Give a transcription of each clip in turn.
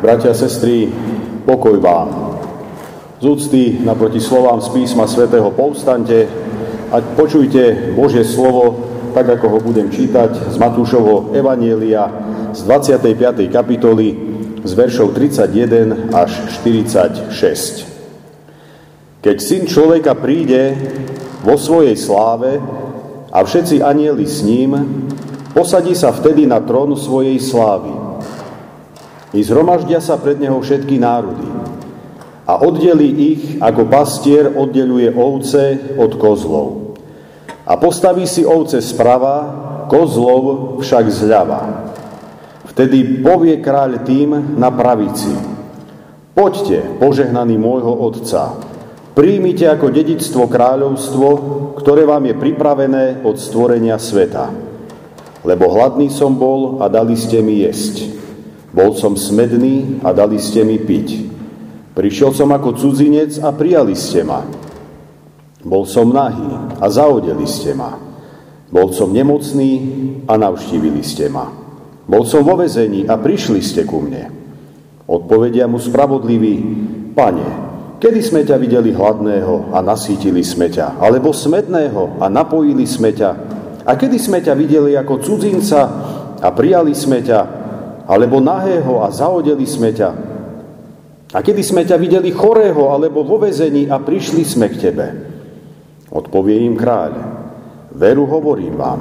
Bratia a sestry, pokoj vám. Z úcty naproti slovám z písma svätého povstante a počujte Božie slovo, tak ako ho budem čítať z Matúšovho Evanielia z 25. kapitoly z veršov 31 až 46. Keď syn človeka príde vo svojej sláve a všetci anieli s ním, posadí sa vtedy na trón svojej slávy i zhromaždia sa pred neho všetky národy. A oddelí ich, ako pastier oddeluje ovce od kozlov. A postaví si ovce sprava, kozlov však zľava. Vtedy povie kráľ tým na pravici. Poďte, požehnaný môjho otca, príjmite ako dedictvo kráľovstvo, ktoré vám je pripravené od stvorenia sveta. Lebo hladný som bol a dali ste mi jesť. Bol som smedný a dali ste mi piť. Prišiel som ako cudzinec a prijali ste ma. Bol som nahý a zaodeli ste ma. Bol som nemocný a navštívili ste ma. Bol som vo vezení a prišli ste ku mne. Odpovedia mu spravodlivý, pane, kedy sme ťa videli hladného a nasítili sme ťa, alebo smedného a napojili sme ťa, a kedy sme ťa videli ako cudzinca a prijali sme ťa, alebo nahého a zaodeli sme ťa. A kedy sme ťa videli chorého alebo vo vezení a prišli sme k tebe. Odpovie im kráľ, veru hovorím vám,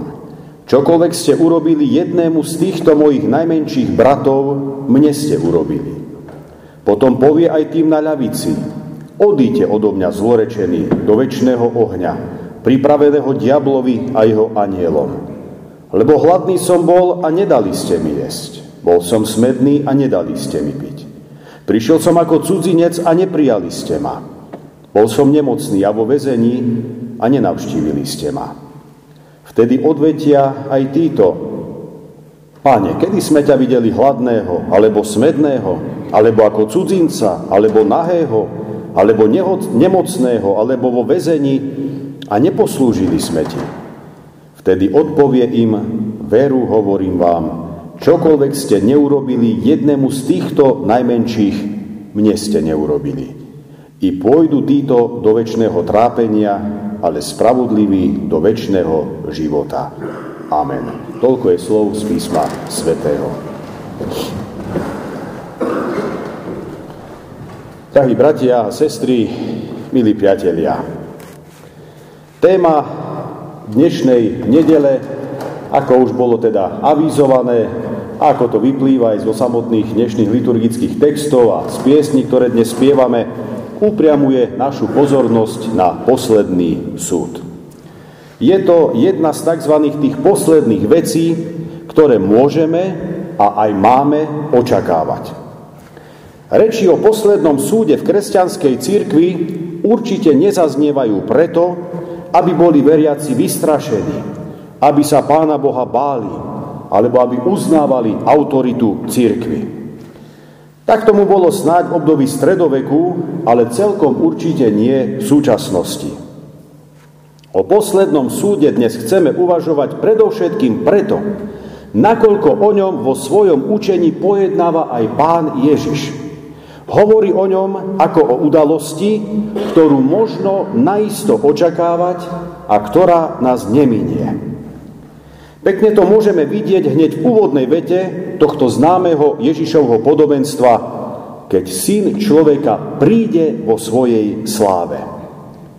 čokoľvek ste urobili jednému z týchto mojich najmenších bratov, mne ste urobili. Potom povie aj tým na ľavici, odíte odo mňa zlorečený do väčšného ohňa, pripraveného diablovi a jeho anielom. Lebo hladný som bol a nedali ste mi jesť. Bol som smedný a nedali ste mi piť. Prišiel som ako cudzinec a neprijali ste ma. Bol som nemocný a vo vezení a nenavštívili ste ma. Vtedy odvetia aj títo. Pane, kedy sme ťa videli hladného, alebo smedného, alebo ako cudzinca, alebo nahého, alebo nemocného, alebo vo vezení a neposlúžili sme ti. Vtedy odpovie im, veru hovorím vám, Čokoľvek ste neurobili jednému z týchto najmenších, mne ste neurobili. I pôjdu títo do väčšného trápenia, ale spravodliví do väčšného života. Amen. Toľko je slov z písma svätého. Drahí bratia a sestry, milí priatelia, téma dnešnej nedele, ako už bolo teda avizované, ako to vyplýva aj zo samotných dnešných liturgických textov a z piesní, ktoré dnes spievame, upriamuje našu pozornosť na posledný súd. Je to jedna z tzv. tých posledných vecí, ktoré môžeme a aj máme očakávať. Reči o poslednom súde v kresťanskej cirkvi určite nezaznievajú preto, aby boli veriaci vystrašení, aby sa Pána Boha báli, alebo aby uznávali autoritu církvy. Tak tomu bolo snáď v období stredoveku, ale celkom určite nie v súčasnosti. O poslednom súde dnes chceme uvažovať predovšetkým preto, nakoľko o ňom vo svojom učení pojednáva aj pán Ježiš. Hovorí o ňom ako o udalosti, ktorú možno naisto očakávať a ktorá nás neminie. Pekne to môžeme vidieť hneď v úvodnej vete tohto známeho Ježišovho podobenstva, keď syn človeka príde vo svojej sláve.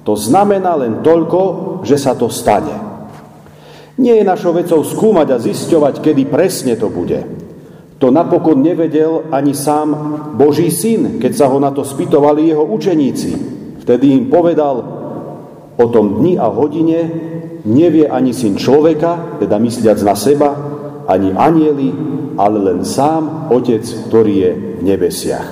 To znamená len toľko, že sa to stane. Nie je našou vecou skúmať a zisťovať, kedy presne to bude. To napokon nevedel ani sám Boží syn, keď sa ho na to spýtovali jeho učeníci. Vtedy im povedal o tom dni a hodine, nevie ani syn človeka, teda mysliac na seba, ani anieli, ale len sám Otec, ktorý je v nebesiach.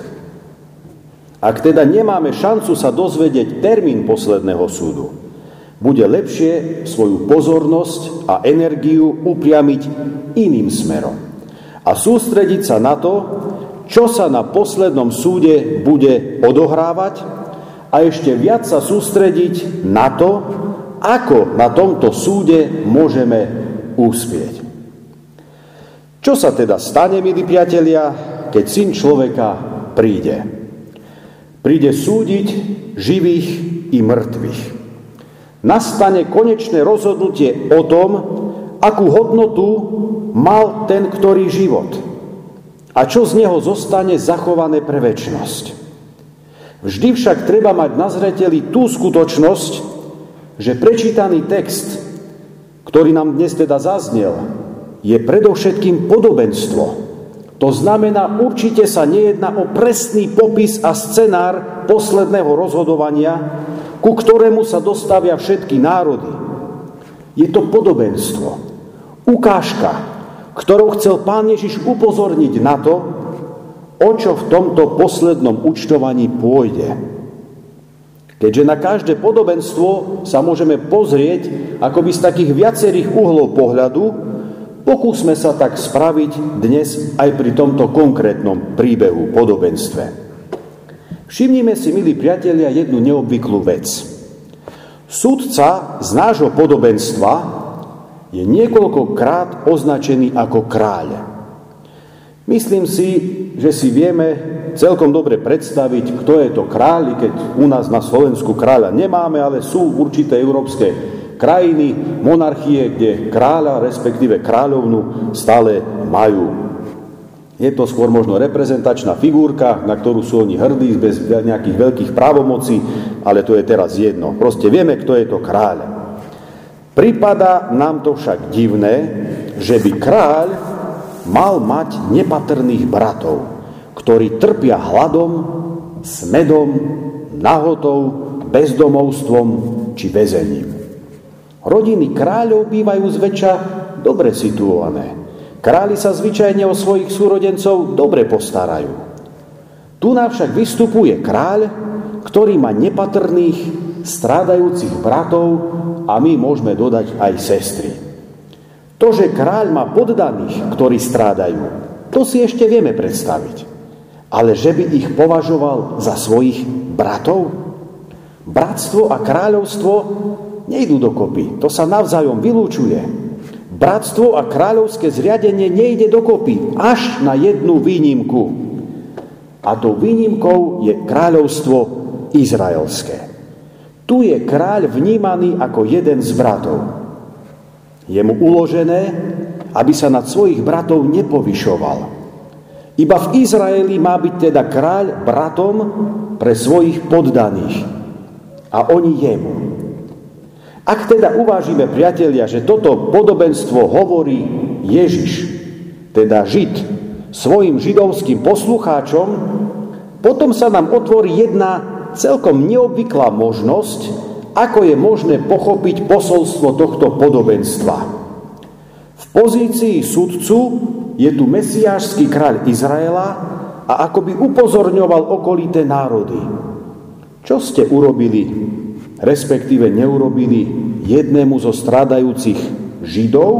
Ak teda nemáme šancu sa dozvedieť termín posledného súdu, bude lepšie svoju pozornosť a energiu upriamiť iným smerom a sústrediť sa na to, čo sa na poslednom súde bude odohrávať a ešte viac sa sústrediť na to, ako na tomto súde môžeme úspieť. Čo sa teda stane, milí priatelia, keď syn človeka príde. Príde súdiť živých i mŕtvych. Nastane konečné rozhodnutie o tom, akú hodnotu mal ten, ktorý život a čo z neho zostane zachované pre väčnosť. Vždy však treba mať na zreteli tú skutočnosť, že prečítaný text, ktorý nám dnes teda zaznel, je predovšetkým podobenstvo. To znamená, určite sa nejedná o presný popis a scenár posledného rozhodovania, ku ktorému sa dostavia všetky národy. Je to podobenstvo, ukážka, ktorou chcel pán Ježiš upozorniť na to, o čo v tomto poslednom účtovaní pôjde. Keďže na každé podobenstvo sa môžeme pozrieť akoby z takých viacerých uhlov pohľadu, pokúsme sa tak spraviť dnes aj pri tomto konkrétnom príbehu, podobenstve. Všimnime si, milí priatelia, jednu neobvyklú vec. Súdca z nášho podobenstva je niekoľkokrát označený ako kráľ. Myslím si, že si vieme celkom dobre predstaviť, kto je to kráľ, keď u nás na Slovensku kráľa nemáme, ale sú určité európske krajiny, monarchie, kde kráľa, respektíve kráľovnu stále majú. Je to skôr možno reprezentačná figurka, na ktorú sú oni hrdí bez nejakých veľkých právomocí, ale to je teraz jedno. Proste vieme, kto je to kráľ. Pripada nám to však divné, že by kráľ mal mať nepatrných bratov, ktorí trpia hladom, smedom, nahotou, bezdomovstvom či väzením. Rodiny kráľov bývajú zväčša dobre situované. Králi sa zvyčajne o svojich súrodencov dobre postarajú. Tu nám však vystupuje kráľ, ktorý má nepatrných, strádajúcich bratov a my môžeme dodať aj sestry. To, že kráľ má poddaných, ktorí strádajú, to si ešte vieme predstaviť ale že by ich považoval za svojich bratov? Bratstvo a kráľovstvo nejdú dokopy, to sa navzájom vylúčuje. Bratstvo a kráľovské zriadenie nejde dokopy, až na jednu výnimku. A tou výnimkou je kráľovstvo izraelské. Tu je kráľ vnímaný ako jeden z bratov. Je mu uložené, aby sa nad svojich bratov nepovyšoval, iba v Izraeli má byť teda kráľ bratom pre svojich poddaných a oni jemu. Ak teda uvážime, priatelia, že toto podobenstvo hovorí Ježiš, teda Žid, svojim židovským poslucháčom, potom sa nám otvorí jedna celkom neobvyklá možnosť, ako je možné pochopiť posolstvo tohto podobenstva. V pozícii sudcu je tu mesiášský kráľ Izraela a ako by upozorňoval okolité národy. Čo ste urobili, respektíve neurobili jednému zo strádajúcich Židov,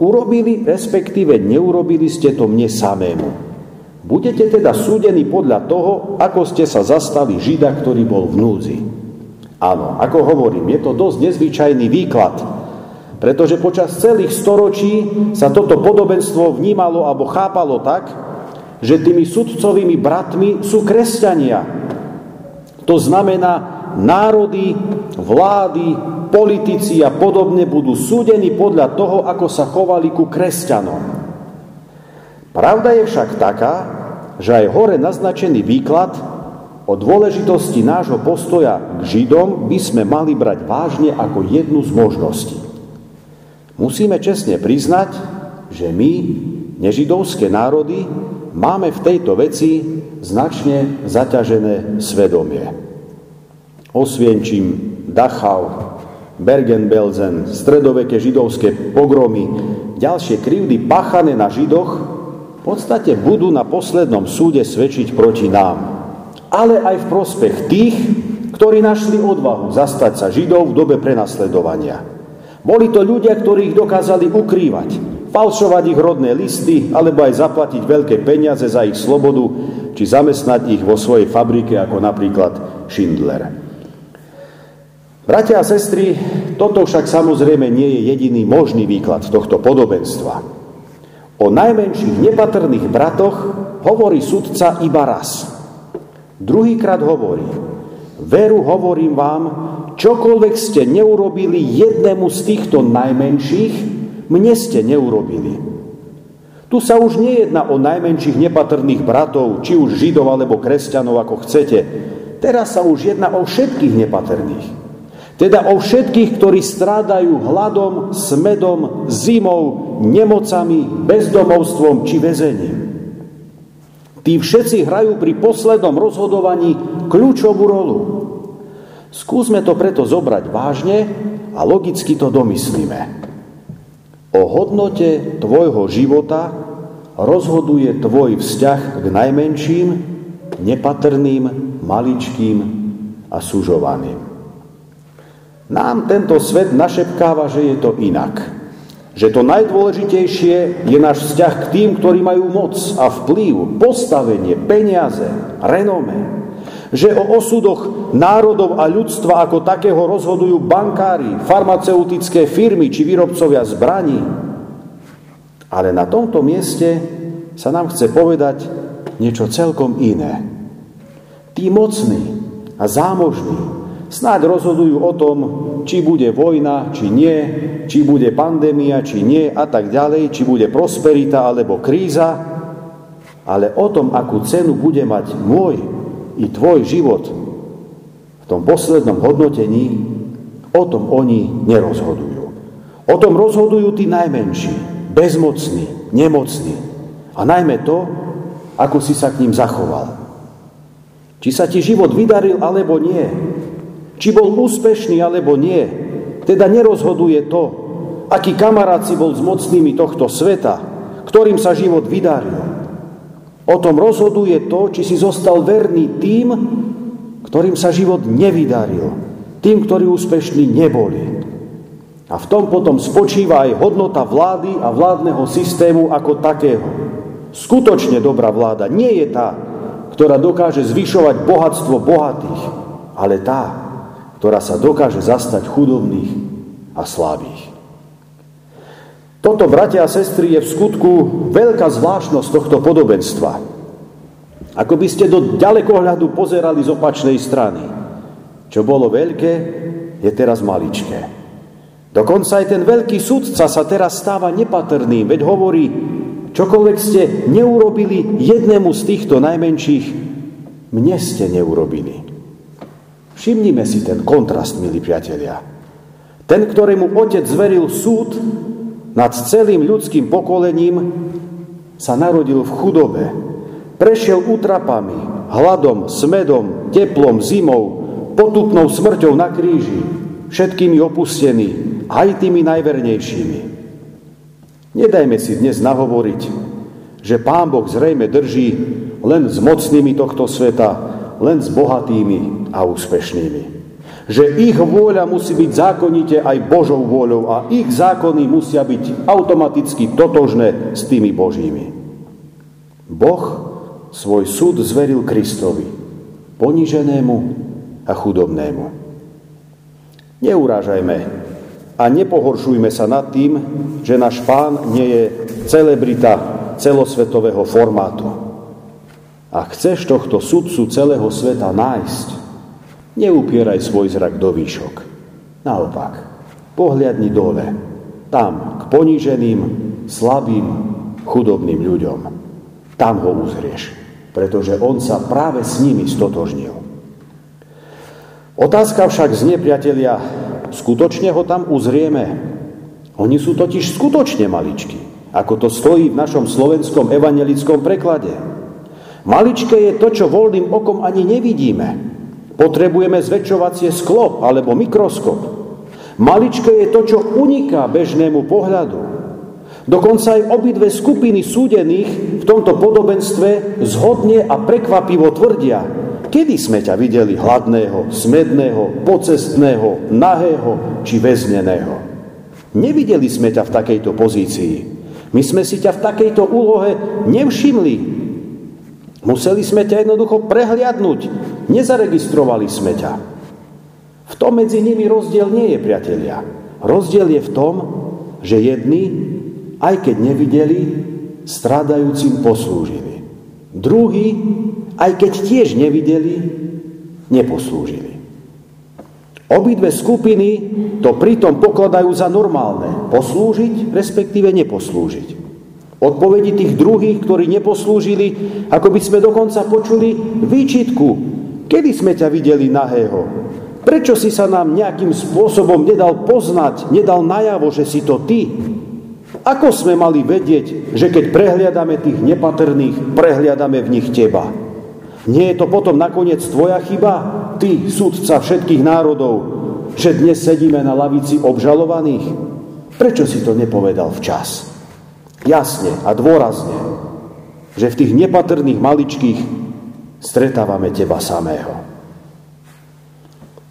urobili, respektíve neurobili ste to mne samému. Budete teda súdení podľa toho, ako ste sa zastali Žida, ktorý bol v núdzi. Áno, ako hovorím, je to dosť nezvyčajný výklad, pretože počas celých storočí sa toto podobenstvo vnímalo alebo chápalo tak, že tými sudcovými bratmi sú kresťania. To znamená, národy, vlády, politici a podobne budú súdení podľa toho, ako sa chovali ku kresťanom. Pravda je však taká, že aj hore naznačený výklad o dôležitosti nášho postoja k Židom by sme mali brať vážne ako jednu z možností. Musíme čestne priznať, že my, nežidovské národy, máme v tejto veci značne zaťažené svedomie. Osvienčím, Dachau, Bergen-Belsen, stredoveké židovské pogromy, ďalšie krivdy páchané na židoch v podstate budú na poslednom súde svedčiť proti nám. Ale aj v prospech tých, ktorí našli odvahu zastať sa židov v dobe prenasledovania. Boli to ľudia, ktorí ich dokázali ukrývať, falšovať ich rodné listy, alebo aj zaplatiť veľké peniaze za ich slobodu, či zamestnať ich vo svojej fabrike, ako napríklad Schindler. Bratia a sestry, toto však samozrejme nie je jediný možný výklad tohto podobenstva. O najmenších nepatrných bratoch hovorí sudca iba raz. Druhýkrát hovorí, veru hovorím vám, čokoľvek ste neurobili jednému z týchto najmenších, mne ste neurobili. Tu sa už nejedná o najmenších nepatrných bratov, či už židov alebo kresťanov, ako chcete. Teraz sa už jedná o všetkých nepatrných. Teda o všetkých, ktorí strádajú hladom, smedom, zimou, nemocami, bezdomovstvom či väzením. Tí všetci hrajú pri poslednom rozhodovaní kľúčovú rolu. Skúsme to preto zobrať vážne a logicky to domyslíme. O hodnote tvojho života rozhoduje tvoj vzťah k najmenším, nepatrným, maličkým a sužovaným. Nám tento svet našepkáva, že je to inak. Že to najdôležitejšie je náš vzťah k tým, ktorí majú moc a vplyv, postavenie, peniaze, renome. Že o osudoch národov a ľudstva ako takého rozhodujú bankári, farmaceutické firmy či výrobcovia zbraní. Ale na tomto mieste sa nám chce povedať niečo celkom iné. Tí mocní a zámožní snáď rozhodujú o tom, či bude vojna, či nie, či bude pandémia, či nie a tak ďalej, či bude prosperita alebo kríza, ale o tom, akú cenu bude mať môj i tvoj život v tom poslednom hodnotení, o tom oni nerozhodujú. O tom rozhodujú tí najmenší, bezmocní, nemocní. A najmä to, ako si sa k ním zachoval. Či sa ti život vydaril alebo nie, či bol úspešný alebo nie, teda nerozhoduje to, aký kamarát si bol s mocnými tohto sveta, ktorým sa život vydaril. O tom rozhoduje to, či si zostal verný tým, ktorým sa život nevydaril, tým, ktorí úspešní neboli. A v tom potom spočíva aj hodnota vlády a vládneho systému ako takého. Skutočne dobrá vláda nie je tá, ktorá dokáže zvyšovať bohatstvo bohatých, ale tá, ktorá sa dokáže zastať chudobných a slabých. Toto, bratia a sestry, je v skutku veľká zvláštnosť tohto podobenstva. Ako by ste do ďalekohľadu pozerali z opačnej strany. Čo bolo veľké, je teraz maličké. Dokonca aj ten veľký sudca sa teraz stáva nepatrným, veď hovorí, čokoľvek ste neurobili jednému z týchto najmenších, mne ste neurobili. Všimnime si ten kontrast, milí priatelia. Ten, ktorému otec zveril súd nad celým ľudským pokolením, sa narodil v chudobe. Prešiel útrapami, hladom, smedom, teplom, zimou, potupnou smrťou na kríži, všetkými opustený, aj tými najvernejšími. Nedajme si dnes nahovoriť, že Pán Boh zrejme drží len s mocnými tohto sveta, len s bohatými a úspešnými. Že ich vôľa musí byť zákonite aj Božou vôľou a ich zákony musia byť automaticky totožné s tými Božími. Boh svoj súd zveril Kristovi, poniženému a chudobnému. Neurážajme a nepohoršujme sa nad tým, že náš pán nie je celebrita celosvetového formátu. Ak chceš tohto sudcu celého sveta nájsť, neupieraj svoj zrak do výšok. Naopak, pohľadni dole, tam, k poníženým, slabým, chudobným ľuďom. Tam ho uzrieš, pretože on sa práve s nimi stotožnil. Otázka však znie, priatelia, skutočne ho tam uzrieme? Oni sú totiž skutočne maličky, ako to stojí v našom slovenskom evangelickom preklade. Maličké je to, čo voľným okom ani nevidíme. Potrebujeme zväčšovacie sklo alebo mikroskop. Maličké je to, čo uniká bežnému pohľadu. Dokonca aj obidve skupiny súdených v tomto podobenstve zhodne a prekvapivo tvrdia, kedy sme ťa videli hladného, smedného, pocestného, nahého či väzneného. Nevideli sme ťa v takejto pozícii. My sme si ťa v takejto úlohe nevšimli, Museli sme ťa jednoducho prehliadnúť. Nezaregistrovali sme ťa. V tom medzi nimi rozdiel nie je, priatelia. Rozdiel je v tom, že jedni, aj keď nevideli, strádajúcim poslúžili. Druhí, aj keď tiež nevideli, neposlúžili. Obidve skupiny to pritom pokladajú za normálne. Poslúžiť, respektíve neposlúžiť. Odpovedi tých druhých, ktorí neposlúžili, ako by sme dokonca počuli výčitku. Kedy sme ťa videli nahého? Prečo si sa nám nejakým spôsobom nedal poznať, nedal najavo, že si to ty? Ako sme mali vedieť, že keď prehliadame tých nepatrných, prehliadame v nich teba? Nie je to potom nakoniec tvoja chyba? ty, sudca všetkých národov, že dnes sedíme na lavici obžalovaných? Prečo si to nepovedal včas? Jasne a dôrazne, že v tých nepatrných maličkých stretávame teba samého.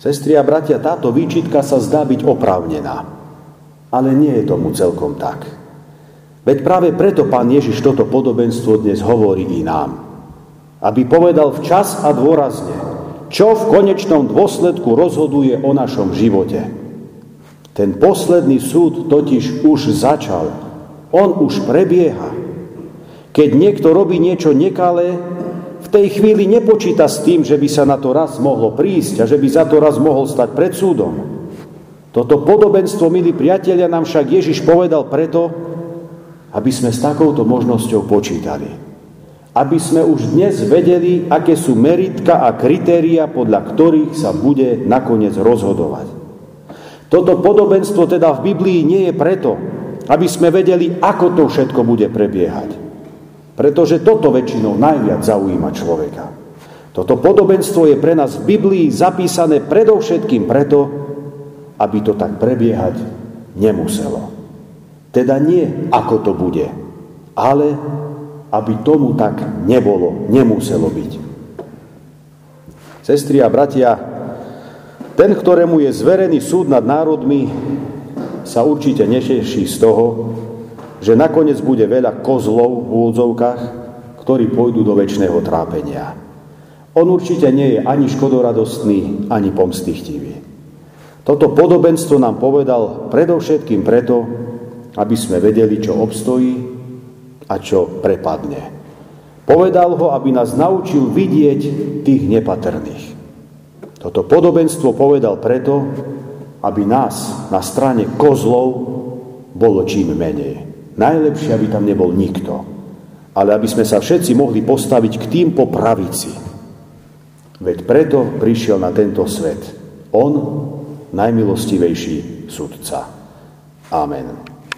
Sestri a bratia, táto výčitka sa zdá byť oprávnená, ale nie je tomu celkom tak. Veď práve preto pán Ježiš toto podobenstvo dnes hovorí i nám. Aby povedal včas a dôrazne, čo v konečnom dôsledku rozhoduje o našom živote. Ten posledný súd totiž už začal. On už prebieha. Keď niekto robí niečo nekalé, v tej chvíli nepočíta s tým, že by sa na to raz mohlo prísť a že by za to raz mohol stať pred súdom. Toto podobenstvo, milí priatelia, nám však Ježiš povedal preto, aby sme s takouto možnosťou počítali aby sme už dnes vedeli, aké sú meritka a kritéria, podľa ktorých sa bude nakoniec rozhodovať. Toto podobenstvo teda v Biblii nie je preto, aby sme vedeli, ako to všetko bude prebiehať. Pretože toto väčšinou najviac zaujíma človeka. Toto podobenstvo je pre nás v Biblii zapísané predovšetkým preto, aby to tak prebiehať nemuselo. Teda nie, ako to bude, ale aby tomu tak nebolo, nemuselo byť. Sestri a bratia, ten, ktorému je zverený súd nad národmi, sa určite neteší z toho, že nakoniec bude veľa kozlov v úvodzovkách, ktorí pôjdu do väčšného trápenia. On určite nie je ani škodoradostný, ani pomstichtivý. Toto podobenstvo nám povedal predovšetkým preto, aby sme vedeli, čo obstojí a čo prepadne. Povedal ho, aby nás naučil vidieť tých nepatrných. Toto podobenstvo povedal preto, aby nás na strane kozlov bolo čím menej. Najlepšie, aby tam nebol nikto. Ale aby sme sa všetci mohli postaviť k tým po pravici. Veď preto prišiel na tento svet. On, najmilostivejší sudca. Amen.